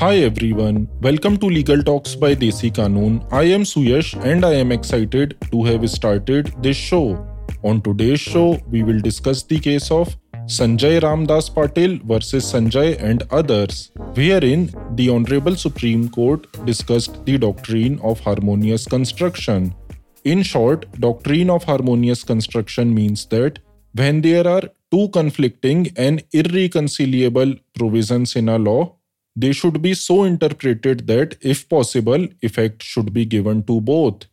Hi everyone, welcome to Legal Talks by Desi Kanoon. I am Suyash and I am excited to have started this show. On today's show, we will discuss the case of Sanjay Ramdas Patil versus Sanjay and others, wherein the Honorable Supreme Court discussed the doctrine of harmonious construction. In short, doctrine of harmonious construction means that when there are two conflicting and irreconcilable provisions in a law, they should be so interpreted that, if possible, effect should be given to both.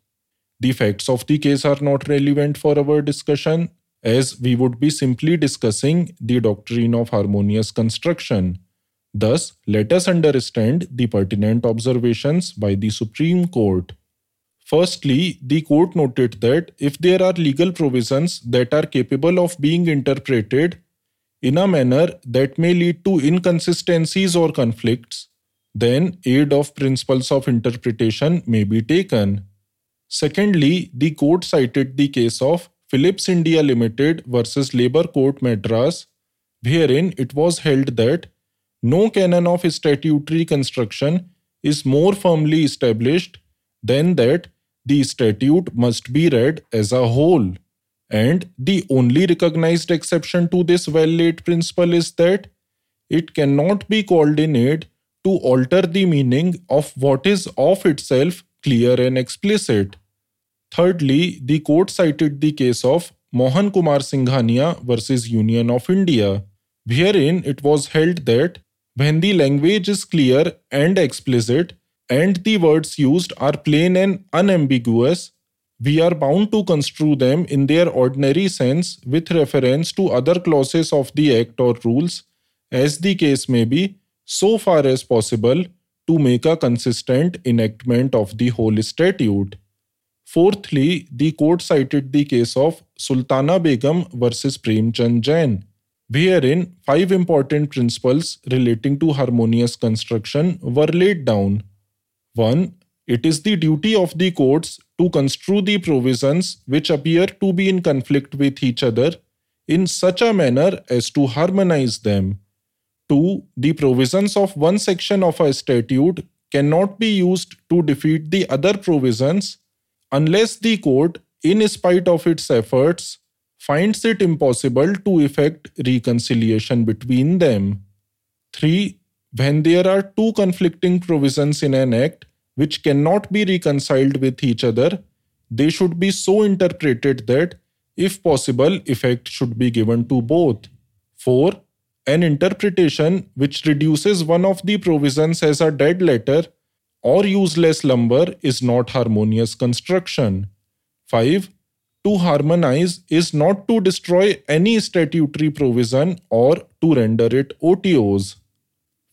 The facts of the case are not relevant for our discussion, as we would be simply discussing the doctrine of harmonious construction. Thus, let us understand the pertinent observations by the Supreme Court. Firstly, the court noted that if there are legal provisions that are capable of being interpreted in a manner that may lead to inconsistencies or conflicts, then aid of principles of interpretation may be taken. Secondly, the court cited the case of Philips India Limited versus Labour Court Madras, wherein it was held that no canon of statutory construction is more firmly established than that the statute must be read as a whole. And the only recognized exception to this well laid principle is that it cannot be called in aid to alter the meaning of what is of itself clear and explicit. Thirdly, the court cited the case of Mohan Kumar Singhania versus Union of India, wherein it was held that when the language is clear and explicit and the words used are plain and unambiguous, we are bound to construe them in their ordinary sense with reference to other clauses of the Act or rules, as the case may be, so far as possible, to make a consistent enactment of the whole statute. Fourthly, the court cited the case of Sultana Begum versus Premchand Jain, wherein five important principles relating to harmonious construction were laid down. 1. It is the duty of the courts to construe the provisions which appear to be in conflict with each other in such a manner as to harmonize them. 2. The provisions of one section of a statute cannot be used to defeat the other provisions unless the court, in spite of its efforts, finds it impossible to effect reconciliation between them. 3. When there are two conflicting provisions in an act which cannot be reconciled with each other, they should be so interpreted that, if possible, effect should be given to both. 4. An interpretation which reduces one of the provisions as a dead letter or useless lumber is not harmonious construction. 5. To harmonize is not to destroy any statutory provision or to render it otiose.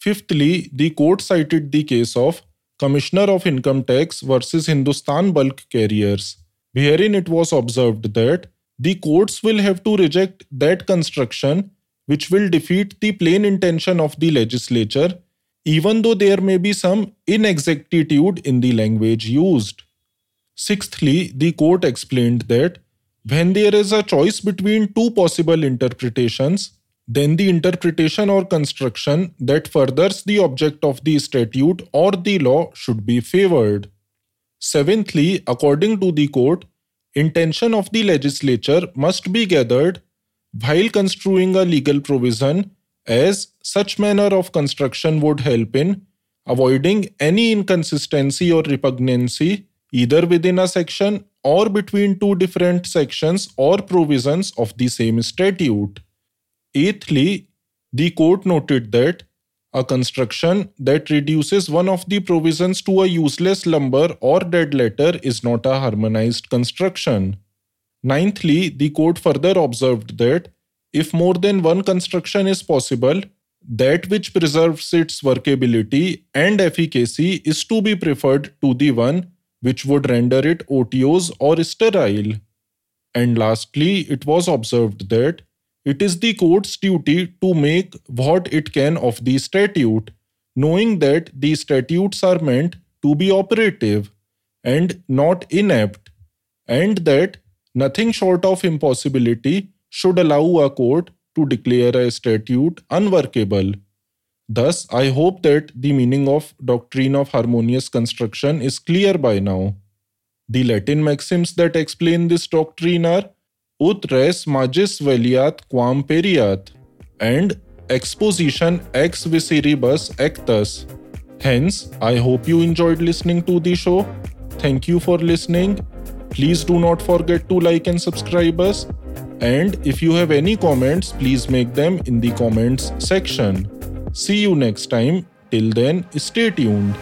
Fifthly, the court cited the case of Commissioner of Income Tax versus Hindustan Bulk Carriers, Herein it was observed that the courts will have to reject that construction which will defeat the plain intention of the legislature, even though there may be some inexactitude in the language used. Sixthly, the court explained that when there is a choice between two possible interpretations, then the interpretation or construction that furthers the object of the statute or the law should be favored. Seventhly, according to the court, intention of the legislature must be gathered while construing a legal provision as such manner of construction would help in avoiding any inconsistency or repugnancy either within a section or between two different sections or provisions of the same statute. Eighthly, the court noted that a construction that reduces one of the provisions to a useless lumber or dead letter is not a harmonized construction. Ninthly, the court further observed that if more than one construction is possible, that which preserves its workability and efficacy is to be preferred to the one which would render it otiose or sterile. And lastly, it was observed that it is the court's duty to make what it can of the statute, knowing that the statutes are meant to be operative and not inept, and that nothing short of impossibility should allow a court to declare a statute unworkable. Thus, I hope that the meaning of doctrine of harmonious construction is clear by now. The Latin maxims that explain this doctrine are ut res magis veliat quam periat and exposition ex visceribus actus. Hence, I hope you enjoyed listening to the show. Thank you for listening. Please do not forget to like and subscribe us. And if you have any comments, please make them in the comments section. See you next time. Till then, stay tuned.